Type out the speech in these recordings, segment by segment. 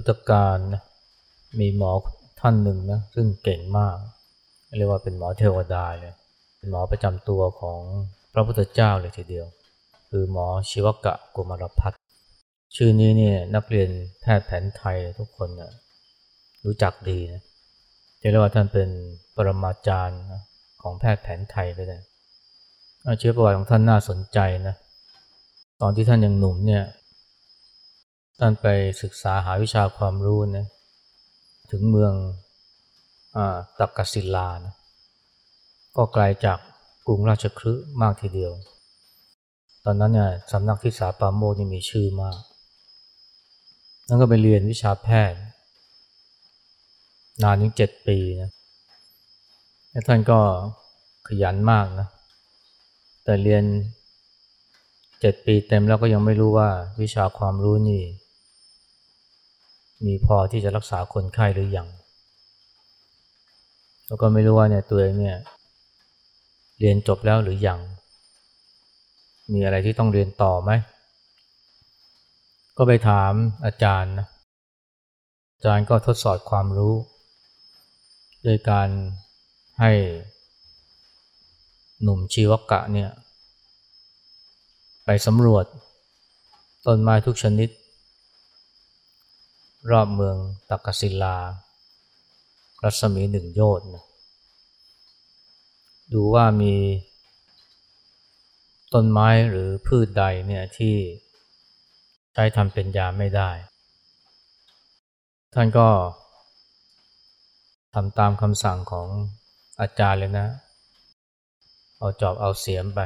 สมัยพุทธกาลนะมีหมอท่านหนึ่งนะซึ่งเก่งมาก เรียกว่าเป็นหมอเทวดาเลยเป็นหมอประจำตัวของพระพุทธเจ้าเลยทีเดียว คือหมอชิวกะกุมารพัฒน์ชื่อนี้เนี่ยนักเรียนแพทย์แผนไทยทุกคนนะรู้จักดีนะเรียกว่าท่านเป็นปรมาจารย์ของแพทย์แผนไทยไปเลยชีวประวัติของท่านน่าสนใจนะตอนที่ท่านยังหนุ่มเนี่ย ท่านไปศึกษาหาวิชาความรู้นะถึงเมืองอตักกศิลานะก็ไกลาจากกรุงราชคฤห์มากทีเดียว ตอนนั้นเนี่ยสำนักที่สาปาโมนี่มีชื่อมาก นั่นก็ไปเรียนวิชาแพทย์ นานถึงเจ็ดปีนะแล้วท่านก็ขยันมากนะ แต่เรียนเจ็ดปีเต็มแล้วก็ยังไม่รู้ว่าวิชาความรู้นี่ มีพอที่จะรักษาคนไข้หรืออยัง แล้วก็ไม่รู้ว่าเนี่ยตัวเองเนี่ยเรียนจบแล้วหรืออยัง มีอะไรที่ต้องเรียนต่อไหม ก็ไปถามอาจารย์นะ อาจารย์ก็ทดสอบความรู้ โดยการให้หนุ่มชีวกะเนี่ยไปสำรวจต้นไม้ทุกชนิด รอบเมืองตักกศิลา รัศมีหนึ่งโยชน์นะดูว่ามีต้นไม้หรือพืชใดเนี่ยที่ใช้ทำเป็นยาไม่ได้ ท่านก็ทำตามคำสั่งของอาจารย์เลยนะ เอาจอบเอาเสียมไป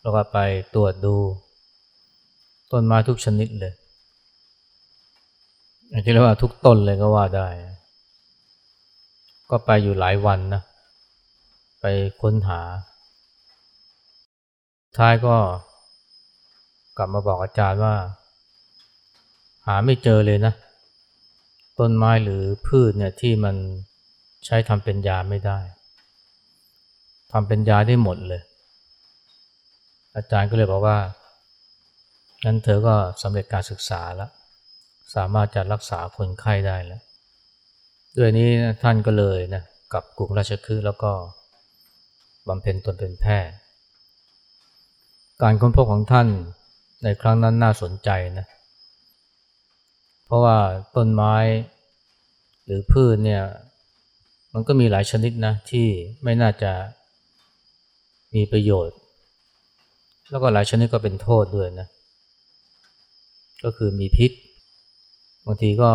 แล้วก็ไปตรวจดู ต้นไม้ทุกชนิดเลย ที่เรียกว่าทุกต้นเลยก็ว่าได้ ก็ไปอยู่หลายวันนะ ไปค้นหา ท้ายก็กลับมาบอกอาจารย์ว่า หาไม่เจอเลยนะ ต้นไม้หรือพืชเนี่ยที่มันใช้ทำเป็นยาไม่ได้ทำเป็นยาได้หมดเลย อาจารย์ก็เลยบอกว่างั้นเธอก็สำเร็จการศึกษาแล้ว สามารถจะรักษาคนไข้ได้แล้วด้วยนี้ท่านก็เลยนะกับกรุงราชคฤห์แล้วก็บำเพ็ญตนเป็นแพทย์ การค้นพบของท่านในครั้งนั้นน่าสนใจนะ เพราะว่าต้นไม้หรือพืชเนี่ยมันก็มีหลายชนิดนะที่ไม่น่าจะมีประโยชน์ แล้วก็หลายชนิดก็เป็นโทษด้วยนะ ก็คือมีพิษางทีก็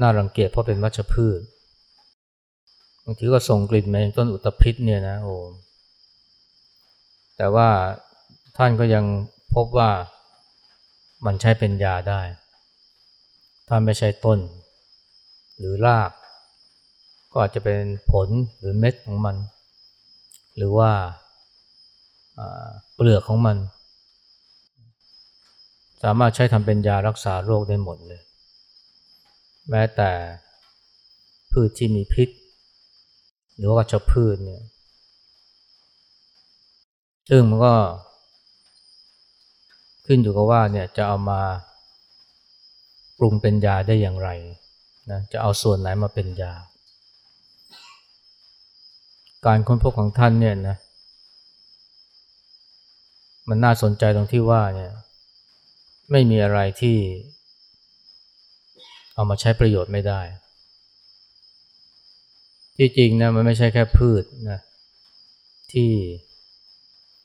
น่ารังเกียจเพราะเป็นวัชพืช บางทีก็ส่งกลิ่นมาต้นอุตภิษเนี่ยนะโอ้แต่ว่าท่านก็ยังพบว่ามันใช้เป็นยาได้ ถ้าไม่ใช่ต้น หรือราก ก็อาจจะเป็นผลหรือเม็ดของมัน หรือว่าเปลือกของมัน สามารถใช้ทำเป็นยารักษาโรคได้หมดเลย แม้แต่พืชที่มีพิษ หรือว่าชพืชเนี่ยซึ่งมันก็ ขึ้นอยู่กับว่าเนี่ยจะเอามาปรุงเป็นยาได้อย่างไรนะจะเอาส่วนไหนมาเป็นยา การค้นพบของท่านเนี่ยนะมันน่าสนใจตรงที่ว่าเนี่ย ไม่มีอะไรที่ เอามาใช้ประโยชน์ไม่ได้ ที่จริงนะมันไม่ใช่แค่พืชนะที่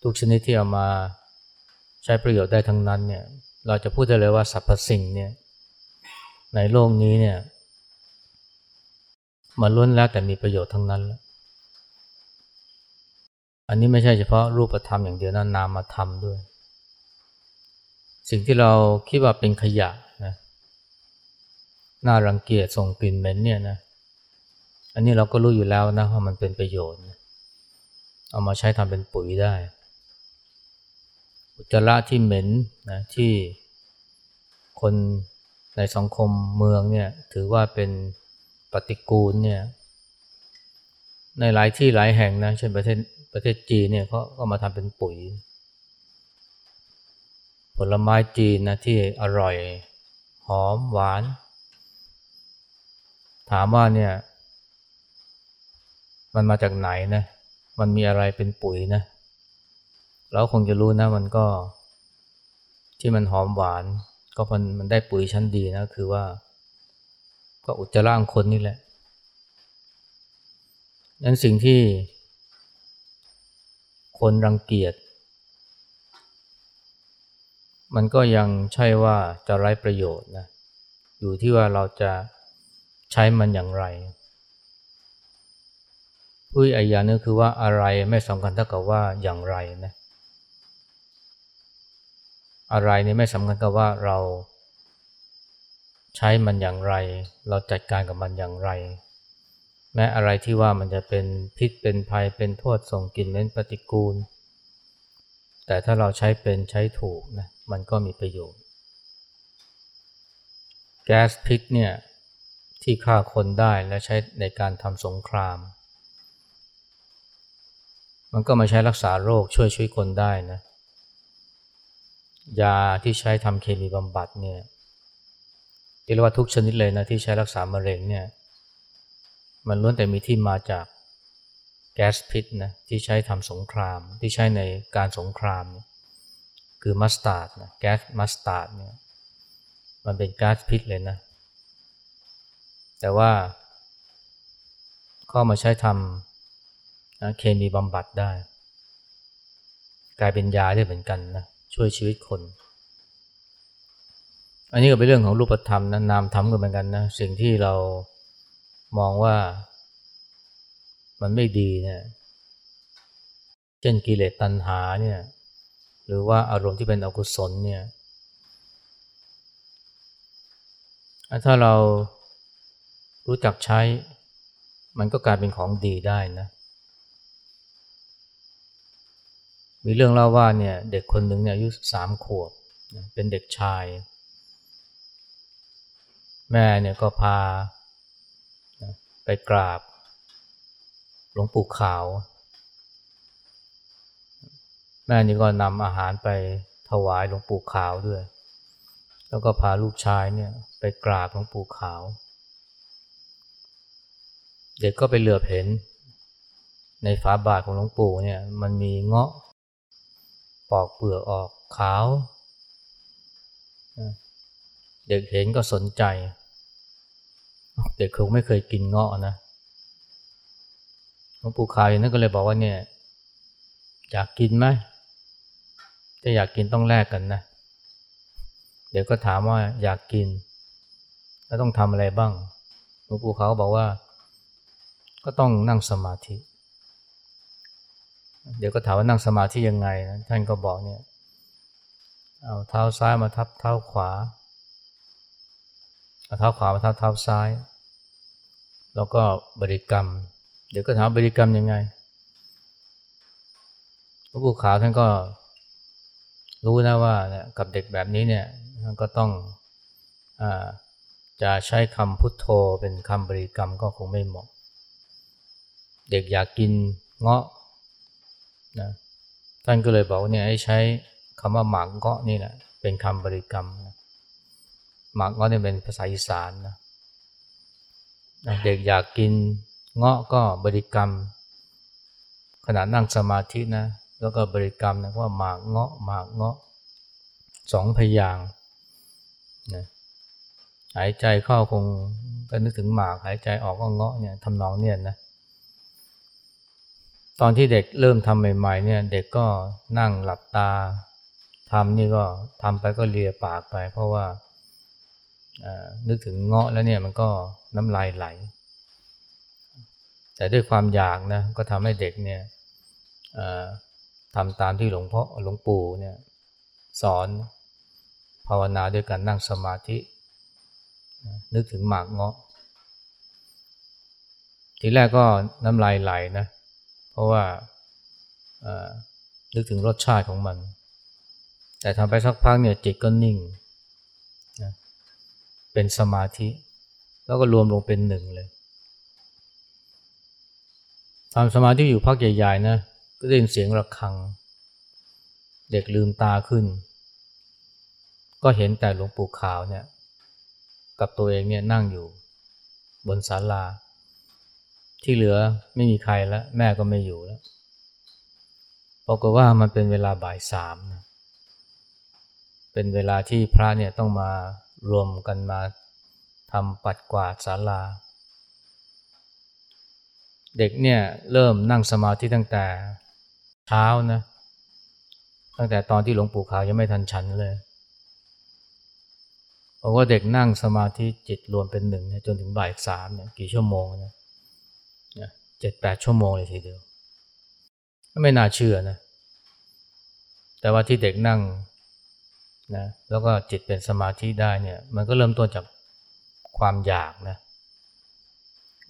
ทุกชนิดที่เอามาใช้ประโยชน์ได้ทั้งนั้นเนี่ย เราจะพูดได้เลยว่าสรรพสิ่งเนี่ยในโลกนี้เนี่ยมันล้วนแล้วแต่มีประโยชน์ทั้งนั้นล้วอันนี้ไม่ใช่เฉพาะรูปธรรมอย่างเดียวนะนามธรรมด้วย สิ่งที่เราคิดว่าเป็นขยะนะน่ารังเกียจส่งกลิ่นเหม็นเนี่ยนะอันนี้เราก็รู้อยู่แล้วนะว่ามันเป็นประโยชน์ เอามาใช้ทำเป็นปุ๋ยได้ อุจจาระที่เหม็นนะที่คนในสังคมเมืองเนี่ยถือว่าเป็นปฏิกูลเนี่ยในหลายที่หลายแห่งนะเช่นประเทศประเทศจีนเนี่ยเขาก็มาทำเป็นปุ๋ย ผลไม้จีนนะที่อร่อย หอมหวาน ถามว่าเนี่ย มันมาจากไหนนะ มันมีอะไรเป็นปุ๋ยนะเราคงจะรู้นะมันก็ ที่มันหอมหวาน ก็มันมันได้ปุ๋ยชั้นดีนะ คือว่า ก็อุจจาระของคนนี่แหละนั้นสิ่งที่คนรังเกียจ มันก็ยังใช่ว่าจะไร้ประโยชน์นะ อยู่ที่ว่าเราจะใช้มันอย่างไรพูดอีกอย่างนึงคือว่าอะไรไม่สำคัญเท่ากับว่าอย่างไรนะอะไรนี่ไม่สำคัญกับว่าเราใช้มันอย่างไร เราจัดการกับมันอย่างไร แม้อะไรที่ว่ามันจะเป็นพิษเป็นภัยเป็นโทษส่งกลิ่นเหม็นปฏิกูล แต่ถ้าเราใช้เป็นใช้ถูกนะ มันก็มีประโยชน์ แก๊สพิษเนี่ยที่ฆ่าคนได้และใช้ในการทำสงคราม มันก็มาใช้รักษาโรคช่วยช่วยคนได้นะยาที่ใช้ทำเคมีบำบัดเนี่ยเรียกว่าทุกชนิดเลยนะที่ใช้รักษามะเร็งเนี่ยมันล้วนแต่มีที่มาจากแก๊สพิษนะที่ใช้ทำสงครามที่ใช้ในการสงคราม คือมัสตาร์ดนะแก๊สมัสตาร์ดเนี่ยมันเป็นก๊าซพิษเลยนะ แต่ว่าเข้ามาใช้ทำนะเคมีบำบัดได้ กลายเป็นยาได้เหมือนกันนะช่วยชีวิตคน อันนี้ก็เป็นเรื่องของรูปธรรมนะนามธรรมก็เหมือนกันนะสิ่งที่เรามองว่ามันไม่ดีเนี่ยเช่นกิเลสตัณหาเนี่ย หรือว่าอารมณ์ที่เป็นอกุศลเนี่ยถ้าเรารู้จักใช้ มันก็กลายเป็นของดีได้นะ มีเรื่องเล่าว่าเนี่ยเด็กคนหนึ่งเนี่ยอายุสามขวบ เป็นเด็กชาย แม่เนี่ยก็พาไปกราบหลวงปู่ขาว แม่นี่ก็นำอาหารไปถวายหลวงปู่ขาวด้วย แล้วก็พาลูกชายเนี่ยไปกราบหลวงปู่ขาว เด็กก็ไปเหลือบเห็น ในฝาบาทของหลวงปู่เนี่ยมันมีเงาะปอกเปลือกออกขาว เด็กเห็นก็สนใจ เด็กคงไม่เคยกินเงาะนะหลวงปู่ขาวนั้นก็เลยบอกว่าเนี่ยอยากกินไหม ถ้าอยากกินต้องแลกกันนะ เดี๋ยวก็ถามว่าอยากกิน แล้วต้องทำอะไรบ้างหลวงปู่เขาบอกว่า ก็ต้องนั่งสมาธิ เดี๋ยวก็ถามว่านั่งสมาธิยังไงนะท่านก็บอกเนี่ย เอาเท้าซ้ายมาทับเท้าขวา เอาเท้าขวามาทับเท้าซ้าย แล้วก็บริกรรม เดี๋ยวก็ถามบริกรรมยังไงพระผู้ขาวท่านก็ รู้นะว่ากับเด็กแบบนี้เนี่ยก็ต้องอจะใช้คำพุทโธเป็นคำบริกรรมก็คงไม่เหมาะ เด็กอยากกินเงาะนะท่านก็เลยบอกเนี่ยให้ใช้คำว่าหมากเงาะนี่แหละเป็นคำบริกรรมนะหมากเงาะเนี่ยเป็นภาษาอีสานนะเด็กอยากกินเงาะก็บริกรรม ขณะนั่งสมาธินะ แล้วก็บริกรรมนะว่าหมากเงาะหมากเงาะสองพยางนะหายใจเข้าคงก็นึกถึงหมากหายใจออกก็เงาะเนี่ยทำนองเนี่ยนะตอนที่เด็กเริ่มทำใหม่ ๆ เนี่ย เด็กก็นั่งหลับตาทำนี่ก็ทำไปก็เลียปากไป เพราะว่านึกถึงเงาะแล้วเนี่ยมันก็น้ำลายไหล แต่ด้วยความอยากนะก็ทำให้เด็กเนี่ย ทำตามที่หลวงพ่อหลวงปู่เนี่ยสอนภาวนาด้วยการนั่งสมาธิ นึกถึงหมากเงาะ ทีแรกก็น้ำลายไหลนะ เพราะว่านึกถึงรสชาติของมัน แต่ทำไปสักพักเนี่ยจิตก็นิ่งเป็นสมาธิ แล้วก็รวมลงเป็นหนึ่งเลยทำสมาธิอยู่พักใหญ่ๆนะ ก็ได้ยินเสียงระฆัง เด็กลืมตาขึ้น ก็เห็นแต่หลวงปู่ขาวเนี่ย กับตัวเองเนี่ยนั่งอยู่บนศาลา ที่เหลือไม่มีใครแล้ว แม่ก็ไม่อยู่แล้วปรากฏว่ามันเป็นเวลาบ่ายสามนะเป็นเวลาที่พระเนี่ยต้องมารวมกันมาทำปัดกวาดศาลา เด็กเนี่ยเริ่มนั่งสมาธิตั้งแต่ เช้านะ ตั้งแต่ตอนที่หลวงปู่ขาวยังไม่ทันฉันเลยบอกว่าเด็กนั่งสมาธิจิตรวมเป็นหนึ่งจนถึงบ่ายสามเนี่ยกี่ชั่วโมงนะเจ็ดแปดชั่วโมงเลยทีเดียวไม่น่าเชื่อนะ แต่ว่าที่เด็กนั่งนะแล้วก็จิตเป็นสมาธิได้เนี่ยมันก็เริ่มต้นจากความอยากนะ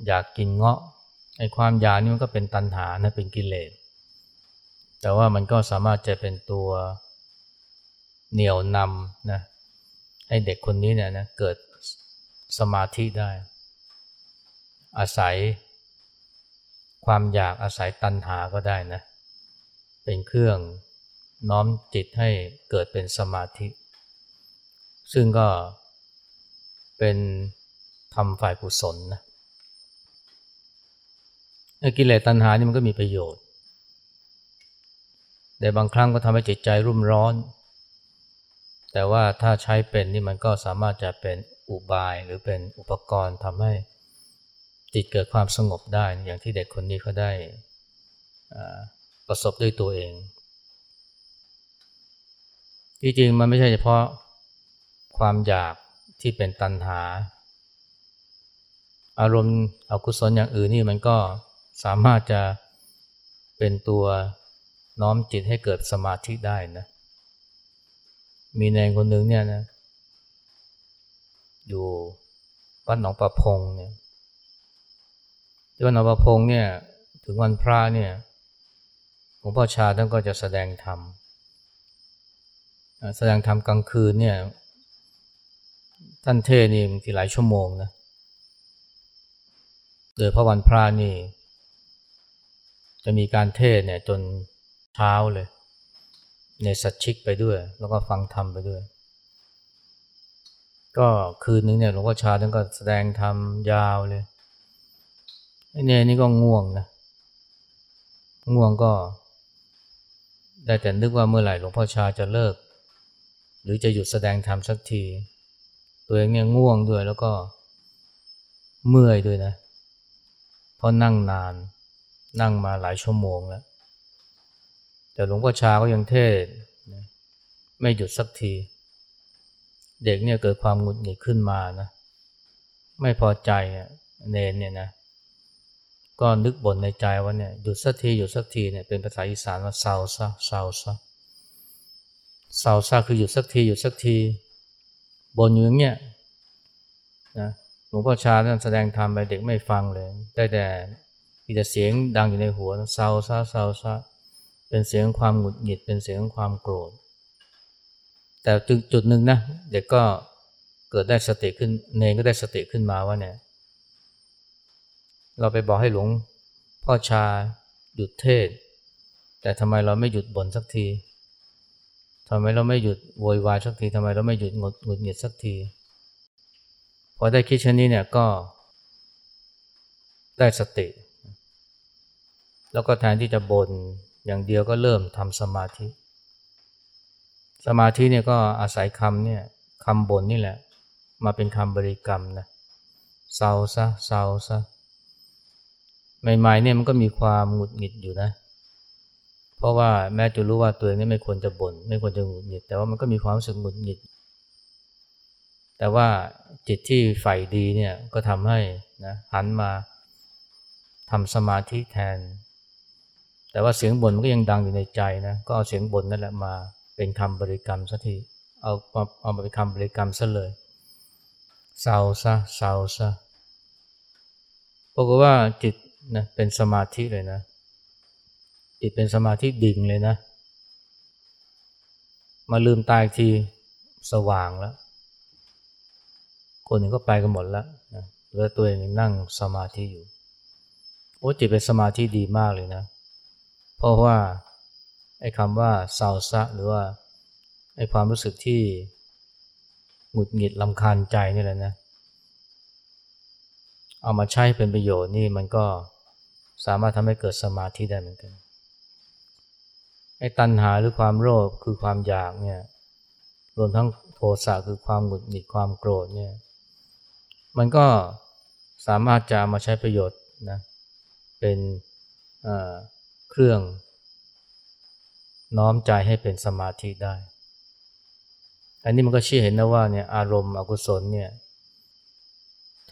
อยากกินเงาะไอ้ความอยากนี่มันก็เป็นตัณหานะเป็นกิเลส แต่ว่ามันก็สามารถจะเป็นตัวเหนี่ยวนำนะให้เด็กคนนี้เนี่ยนะเกิดสมาธิได้ อาศัยความอยากอาศัยตัณหาก็ได้นะ เป็นเครื่องน้อมจิตให้เกิดเป็นสมาธิ ซึ่งก็เป็นทำฝ่ายกุศลนะกิเลสตัณหานี่มันก็มีประโยชน์ แต่บางครั้งก็ทำให้จิตใจรุ่มร้อน แต่ว่าถ้าใช้เป็นนี่มันก็สามารถจะเป็นอุบายหรือเป็นอุปกรณ์ทำให้จิตเกิดความสงบได้ อย่างที่เด็กคนนี้เขาได้ประสบด้วยตัวเอง ที่จริงมันไม่ใช่เฉพาะความอยากที่เป็นตัณหา อารมณ์อกุศลอย่างอื่นนี่มันก็สามารถจะเป็นตัว น้อมจิตให้เกิดสมาธิได้นะ มีในคนหนึ่งเนี่ยนะ อยู่วัดหนองประพงเนี่ยที่วัดหนองประพงเนี่ย ถึงวันพระเนี่ยหลวงพ่อชาท่านก็จะแสดงธรรม แสดงธรรมกลางคืนเนี่ย ท่านเทศนี่บางทีหลายชั่วโมงนะโดยพระวันพระนี่ จะมีการเทศเนี่ยจน เช้าเลย ในสัตชิกไปด้วย แล้วก็ฟังธรรมไปด้วย ก็คืนนึงเนี่ยหลวงพ่อชาท่านก็แสดงธรรมยาวเลยไอ้เนี่ยนี่ก็ง่วงนะ ง่วงก็ ได้แต่นึกว่าเมื่อไหร่หลวงพ่อชาจะเลิก หรือจะหยุดแสดงธรรมสักที ตัวเองเนี่ยง่วงด้วยแล้วก็เมื่อยด้วยนะ เพราะนั่งนาน นั่งมาหลายชั่วโมงแล้ว แต่หลวงพ่อชาก็ยังเทศไม่หยุดสักที เด็กเนี่ยเกิดความหงุดหงิดขึ้นมานะไม่พอใจเนนเนี่ยนะก็นึกบ่นในใจว่าเนี่ยหยุดสักทีหยุดสักทีเนี่ยเป็นภาษาอีสานว่าเศร้าซะเศร้าซะเศร้าซาคือหยุดสักทีหยุดสักทีบนอยู่อย่างเงี้ยนะหลวงพ่อชาท่านแสดงธรรมไปเด็กไม่ฟังเลย ได้แต่มีแต่เสียงดังอยู่ในหัวเศร้าซาเศร้าซา เป็นเสียงความหงุดหงิด เป็นเสียงความโกรธ แต่จุดจุดหนึ่งนะเด็กก็เกิดได้สติขึ้นเนงก็ได้สติขึ้นมาว่าเนี่ย เราไปบอกให้หลวงพ่อชาหยุดเทศ แต่ทำไมเราไม่หยุดบ่นสักทีทำไมเราไม่หยุดโวยวายสักทีทำไมเราไม่หยุดงดหงุดหงิดสักทีพอได้คิดเช่นนี้เนี่ยก็ได้สติ แล้วก็แทนที่จะบน่น อย่างเดียวก็เริ่มทำสมาธิ สมาธิเนี่ยก็อาศัยคำเนี่ยคำบ่นนี่แหละ มาเป็นคำบริกรรมนะเศร้าซะเศร้าซะใหม่ๆเนี่ยมันก็มีความหงุดหงิดอยู่นะ เพราะว่าแม้จะรู้ว่าตัวเองนี่ไม่ควรจะบน่นไม่ควรจะหงุดหงิด แต่ว่ามันก็มีความรู้สึกหงุดหงิด แต่ว่าจิตที่ใฝ่ดีเนี่ยก็ทำให้นะหันมาทำสมาธิแทน แต่ว่าเสียงบ่นมันก็ยังดังอยู่ในใจนะ ก็เอาเสียงบ่นนั่นแหละมาเป็นคำบริกรรมสักที เอาเอามาเป็นคำบริกรรมซะเลยเศร้าซะเศร้าซะปรากฏว่าจิตนะเป็นสมาธิเลยนะ จิตเป็นสมาธิดิ่งเลยนะ มาลืมตายทีสว่างแล้ว คนหนึ่งก็ไปกันหมดแล้วนะเหลือตัวเองนั่งสมาธิอยู่ โอ้จิตเป็นสมาธิดีมากเลยนะเพราะว่าไอ้คำว่าเศร้าซะหรือว่าไอ้ความรู้สึกที่หงุดหงิดลำคาญใจนี่แหละนะ เอามาใช้เป็นประโยชน์นี่มันก็สามารถทำให้เกิดสมาธิได้เหมือนกันไอ้ตัณหาหรือความโลภคือความอยากเนี่ยรวมทั้งโทสะคือความหงุดหงิดความโกรธเนี่ยมันก็สามารถจะมาใช้ประโยชน์นะเป็น เครื่อง น้อมใจให้เป็นสมาธิได้ อันนี้มันก็ชี้เห็นนะว่าเนี่ยอารมณ์อกุศลเนี่ย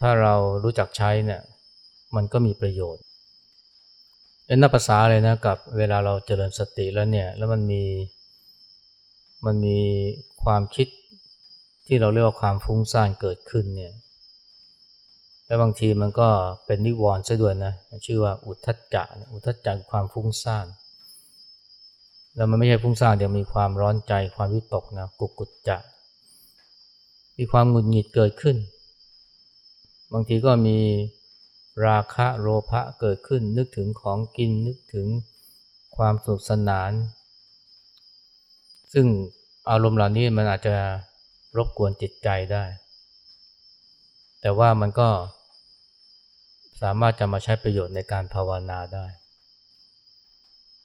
ถ้าเรารู้จักใช้เนี่ยมันก็มีประโยชน์เป็นนับภาษาเลยนะกับเวลาเราเจริญสติแล้วเนี่ยแล้วมันมีมันมีความคิดที่เราเรียกว่าความฟุ้งซ่านเกิดขึ้นเนี่ย แล้วบางทีมันก็เป็นนิวรณ์ซะด้วยนะชื่อว่าอุทธัจจะอุทธัจจะความฟุ้งซ่านแล้วมันไม่ใช่ฟุ้งซ่านเดี๋ยวมีความร้อนใจความวิตกนะกุกกุจจะ มีความหงุดหงิดเกิดขึ้น บางทีก็มีราคะโลภะเกิดขึ้น นึกถึงของกินนึกถึงความสนุกสนาน ซึ่งอารมณ์เหล่านี้มันอาจจะรบกวนจิตใจได้ แต่ว่ามันก็ สามารถจะมาใช้ประโยชน์ในการภาวนาได้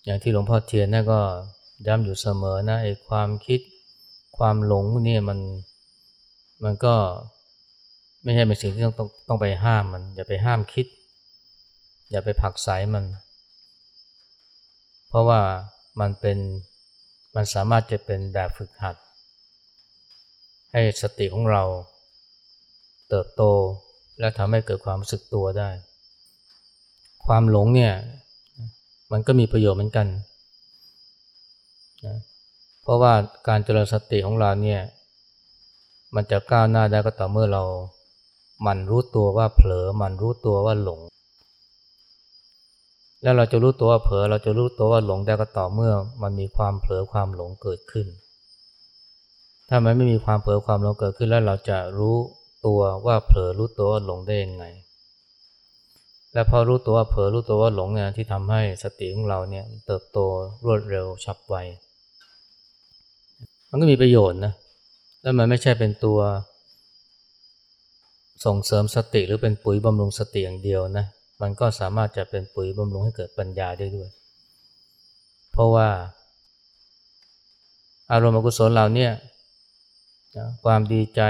อย่างที่หลวงพ่อเทียนนั่ก็ย้ำอยู่เสมอนะไอ้ความคิดความหลงนี่มันมันก็ไม่ใช่เป็นสิ่งที่ต้องต้องต้องไปห้ามมัน อย่าไปห้ามคิด อย่าไปผักสายมัน เพราะว่ามันเป็นมันสามารถจะเป็นแบบฝึกหัด ให้สติของเราเติบโตและทำให้เกิดความรู้สึกตัวได้ ความหลงเนี่ยมันก็มีประโยชน์เหมือนกันนะเพราะว่าการเจริญสติของเราเนี่ยมันจะก้าวหน้าได้ก็ต่อเมื่อเรา มันรู้ตัวว่าเผลอ มันรู้ตัวว่าหลง แล้วเราจะรู้ตัวว่าเผลอ เราจะรู้ตัวว่าหลงได้ก็ต่อเมื่อ มันมีความเผลอความหลงเกิดขึ้น ถ้ามันไม่มีความเผลอความหลงเกิดขึ้นแล้วเราจะรู้ตัวว่าเผลอรู้ตัวว่าหลงได้ยังไง และพอรู้ตัวว่าเผลอรู้ตัวว่าหลงเนี่ยที่ทำให้สติของเราเนี่ยเติบโตรวดเร็วฉับไว มันก็มีประโยชน์นะ แล้วมันไม่ใช่เป็นตัว ส่งเสริมสติหรือเป็นปุ๋ยบำรุงสติอย่างเดียวนะ มันก็สามารถจะเป็นปุ๋ยบำรุงให้เกิดปัญญาได้ด้วย เพราะว่า อารมณ์อกุศลเหล่านี้ความดีใจ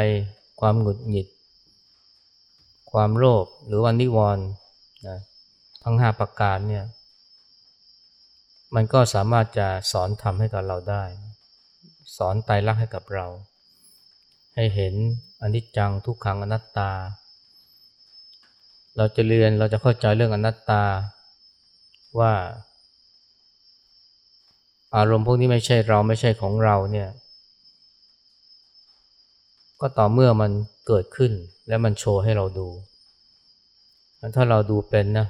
ความหงุดหงิด ความโลภหรือวันนิวรณ์ นะทั้งห้าประการเนี่ยมันก็สามารถจะสอนทำให้กับเราได้ สอนไตรลักษณ์ให้กับเรา ให้เห็นอนิจจังทุกขังอนัตตา เราจะเรียนเราจะเข้าใจเรื่องอนัตตาว่า อารมณ์พวกนี้ไม่ใช่เราไม่ใช่ของเราเนี่ยก็ต่อเมื่อมันเกิดขึ้นและมันโชว์ให้เราดู ถ้าเราดูเป็นนะ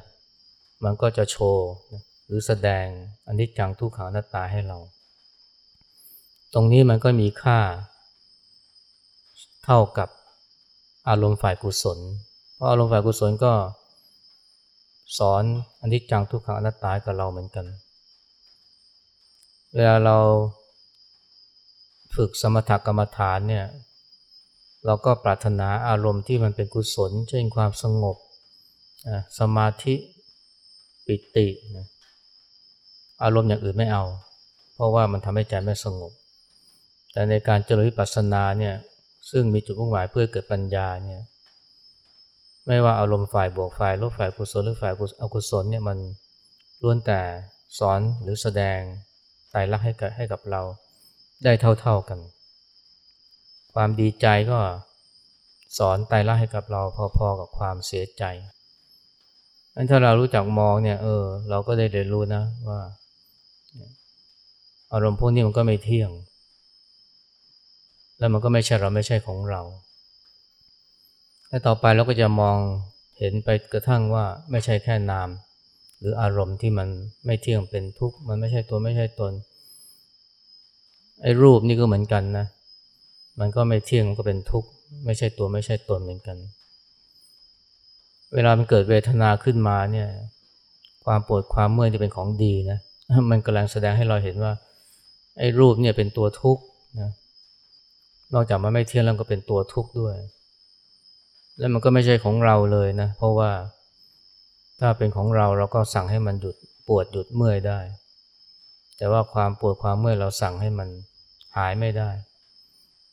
มันก็จะโชว์หรือแสดงอนิจจังทุกขังอนัตตาให้เรา ตรงนี้มันก็มีค่า เท่ากับอารมณ์ฝ่ายกุศล เพราะอารมณ์ฝ่ายกุศลก็ สอนอนิจจังทุกขังอนัตตากับเราเหมือนกัน เวลาเราฝึกสมถกรรมฐานเนี่ยเราก็ปรารถนาอารมณ์ที่มันเป็นกุศล เช่นความสงบ สมาธิปิตินะอารมณ์อย่างอื่นไม่เอา เพราะว่ามันทำให้ใจไม่สงบ แต่ในการเจริญวิปัสสนาเนี่ยซึ่งมีจุดมุ่งหมายเพื่อเกิดปัญญาเนี่ยไม่ว่าอารมณ์ฝ่ายบวกฝ่ายลบฝ่ายกุศลหรือฝ่ายอกุศลเนี่ยมันล้วนแต่สอนหรือแสดงไตรลักษณ์ให้กับให้กับเราได้เท่าๆกัน ความดีใจก็สอนไตรลักษณ์ให้กับเราพอๆกับความเสียใจ อันถ้าเรารู้จักมองเนี่ย เออ เราก็ได้เรียนรู้นะว่า อารมณ์พวกนี้มันก็ไม่เที่ยง แล้วมันก็ไม่ใช่เราไม่ใช่ของเรา และต่อไปเราก็จะมองเห็นไปกระทั่งว่าไม่ใช่แค่นาม หรืออารมณ์ที่มันไม่เที่ยงเป็นทุกข์ มันไม่ใช่ตัวไม่ใช่ตน ไอ้รูปนี่ก็เหมือนกันนะ มันก็ไม่เที่ยงมันก็เป็นทุกข์ ไม่ใช่ตัวไม่ใช่ตนเหมือนกัน เวลามันเกิดเวทนาขึ้นมาเนี่ย ความปวดความเมื่อยจะเป็นของดีนะ มันกำลังแสดงให้เราเห็นว่าไอ้รูปเนี่ยเป็นตัวทุกข์นะนอกจากมันไม่เที่ยงแล้วก็เป็นตัวทุกข์ด้วย แล้วมันก็ไม่ใช่ของเราเลยนะ เพราะว่าถ้าเป็นของเราเราก็สั่งให้มันหยุดปวดหยุดเมื่อยได้ แต่ว่าความปวดความเมื่อยเราสั่งให้มันหายไม่ได้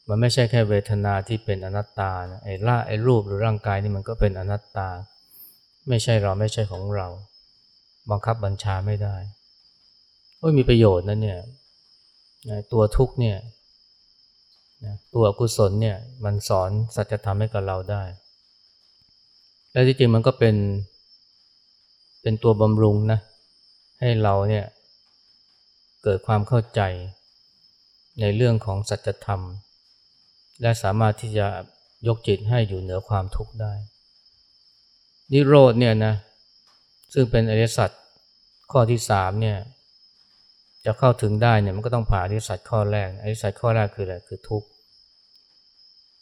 มันไม่ใช่แค่เวทนาที่เป็นอนัตตานะไอ้ร่าไอ้รูปหรือร่างกายนี่มันก็เป็นอนัตตา ไม่ใช่เราไม่ใช่ของเรา บังคับบัญชาไม่ได้โอ้ยมีประโยชน์นะเนี่ยตัวทุกเนี่ยตัวอกุศลเนี่ยมันสอนสัจธรรมให้กับเราได้ และที่จริงมันก็เป็น เป็นตัวบำรุงนะ ให้เราเนี่ยเกิดความเข้าใจในเรื่องของสัจธรรม และสามารถที่จะยกจิตให้อยู่เหนือความทุกข์ได้ นิโรธเนี่ยนะซึ่งเป็นอริยสัจข้อที่สามเนี่ยจะเข้าถึงได้เนี่ยมันก็ต้องผ่านอริยสัจข้อแรกอริยสัจข้อแรกคืออะไรคือทุกข์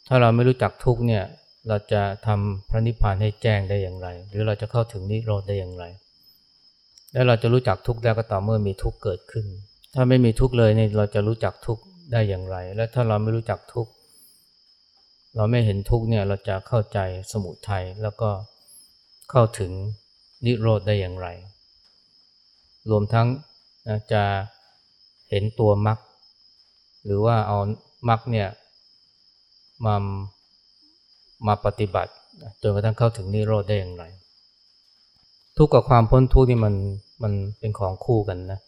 ถ้าเราไม่รู้จักทุกข์เนี่ยเราจะทำพระนิพพานให้แจ้งได้อย่างไร หรือเราจะเข้าถึงนิโรธได้อย่างไร แล้วเราจะรู้จักทุกข์ได้ก็ต่อเมื่อมีทุกข์เกิดขึ้น ถ้าไม่มีทุกข์เลยเนี่ยเราจะรู้จักทุกข์ได้อย่างไร และถ้าเราไม่รู้จักทุกข์เราไม่เห็นทุกข์เนี่ยเราจะเข้าใจสมุทัยแล้วก็ เข้าถึงนิโรธได้อย่างไร รวมทั้งจะเห็นตัวมรรคหรือว่าเอามรรคเนี่ยมามาปฏิบัติจนกระทั่งเข้าถึงนิโรธได้อย่างไร ทุกข์กับความพ้นทุกข์นี่มันมันเป็นของคู่กันนะ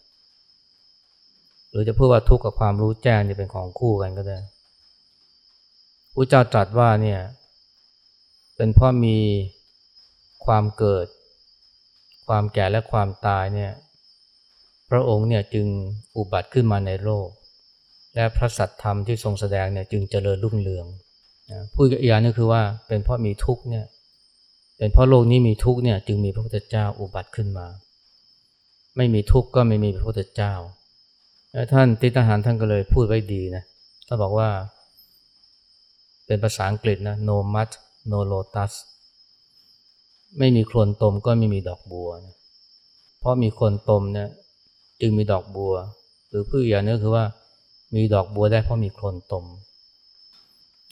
หรือจะพูดว่าทุกข์กับความรู้แจ้งนี่เป็นของคู่กันก็ได้พระเจ้าตรัสว่าเนี่ยเป็นเพราะมี ความเกิด ความแก่และความตายเนี่ยพระองค์เนี่ยจึงอุบัติขึ้นมาในโลก และพระสัตธรรมที่ทรงแสดงเนี่ยจึงเจริญรุ่งเรืองพูดอีกอย่างนึงคือว่าเป็นเพราะมีทุกข์เนี่ยเป็นเพราะโลกนี้มีทุกข์เนี่ยจึงมีพระพุทธเจ้าอุบัติขึ้นมา ไม่มีทุกข์ก็ไม่มีพระพุทธเจ้าแล้วท่านติทหารท่านก็เลยพูดไว้ดีนะท่านบอกว่า เป็นภาษาอังกฤษนะ no mud no lotus ไม่มีโคลนตมก็ไม่มีดอกบัวนะเพราะมีโคลนตมเนี่ยจึงมีดอกบัว หรือพูดอีกอย่างนึงคือว่ามีดอกบัวได้เพราะมีโคลนตม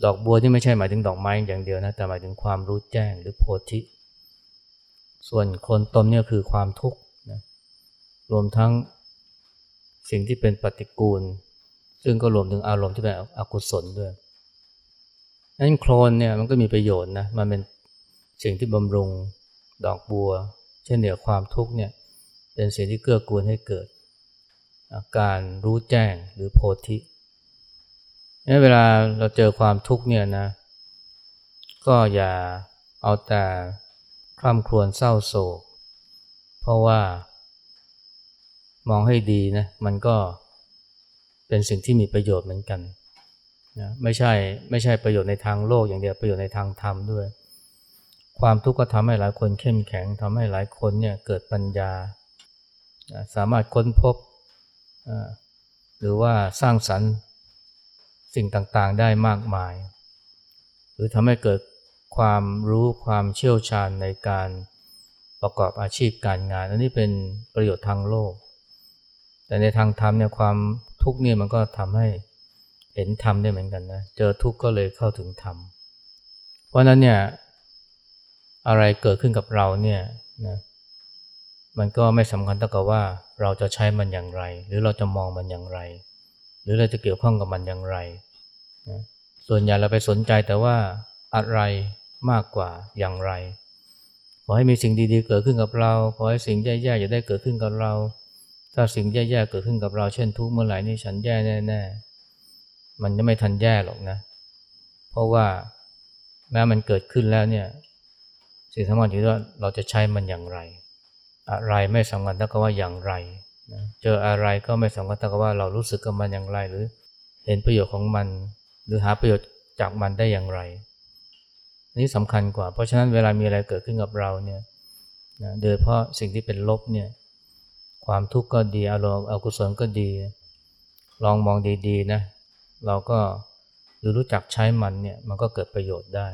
ดอกบัวที่ไม่ใช่หมายถึงดอกไม้อย่างเดียวนะแต่หมายถึงความรู้แจ้งหรือโพธิ ส่วนโคลนตมเนี่ยคือความทุกข์นะรวมทั้งสิ่งที่เป็นปฏิกูล ซึ่งก็รวมถึงอารมณ์ที่เป็นอกุศลด้วยนั้นโคลนเนี่ยมันก็มีประโยชน์นะมันเป็น สิ่งที่บำรุงดอกบัว เช่นเดียวความทุกข์เนี่ยเป็นสิ่งที่เกื้อกูลให้เกิด อาการรู้แจ้งหรือโพธิเวลาเราเจอความทุกข์เนี่ยนะ ก็อย่าเอาแต่คร่ำครวญเศร้าโศก เพราะว่ามองให้ดีนะมันก็เป็นสิ่งที่มีประโยชน์เหมือนกันนะไม่ใช่ไม่ใช่ประโยชน์ในทางโลกอย่างเดียวประโยชน์ในทางธรรมด้วย ความทุกข์ก็ทำให้หลายคนเข้มแข็งทำให้หลายคนเนี่ยเกิดปัญญา สามารถค้นพบ หรือว่าสร้างสรรค์สิ่งต่างๆได้มากมาย หรือทำให้เกิดความรู้ความเชี่ยวชาญในการประกอบอาชีพการงาน อันนี้เป็นประโยชน์ทางโลก แต่ในทางธรรมเนี่ยความทุกข์เนี่ยมันก็ทำให้เห็นธรรมได้เหมือนกันนะ เจอทุกข์ก็เลยเข้าถึงธรรม เพราะนั้นเนี่ย อะไรเกิดขึ้นกับเราเนี่ยนะมันก็ไม่สำคัญเท่ากับว่าเราจะใช้มันอย่างไร หรือเราจะมองมันอย่างไร หรือเราจะเกี่ยวข้องกับมันอย่างไรนะส่วนใหญ่เราไปสนใจแต่ว่าอะไรมากกว่าอย่างไร ขอให้มีสิ่งดีๆ เกิดขึ้นกับเรา ขอให้สิ่งแย่ๆอย่าได้เกิดขึ้นกับเรา ถ้าสิ่งแย่ๆเกิดขึ้นกับเรา เช่นทุกเมื่อไหร่นี่ฉันแย่แน่ๆมันจะไม่ทันแย่หรอกนะ เพราะว่าแม้มันเกิดขึ้นแล้วเนี่ย สิ่งสำคัญอยู่ว่าเราจะใช้มันอย่างไร อะไรไม่สำคัญเท่ากับว่าอย่างไรนะเจออะไรก็ไม่สำคัญเท่ากับว่าเรารู้สึกกับมันอย่างไร หรือเห็นประโยชน์ของมัน หรือหาประโยชน์จากมันได้อย่างไรนี่สำคัญกว่า เพราะฉะนั้นเวลามีอะไรเกิดขึ้นกับเราเนี่ยนะโดยเพราะสิ่งที่เป็นลบเนี่ยความทุกข์ก็ดีอารมณ์อกุศลก็ดี ลองมองดีๆนะเราก็หรือรู้จักใช้มันเนี่ยมันก็เกิดประโยชน์ได้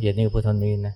เย็นนี้พูดเท่านี้นะ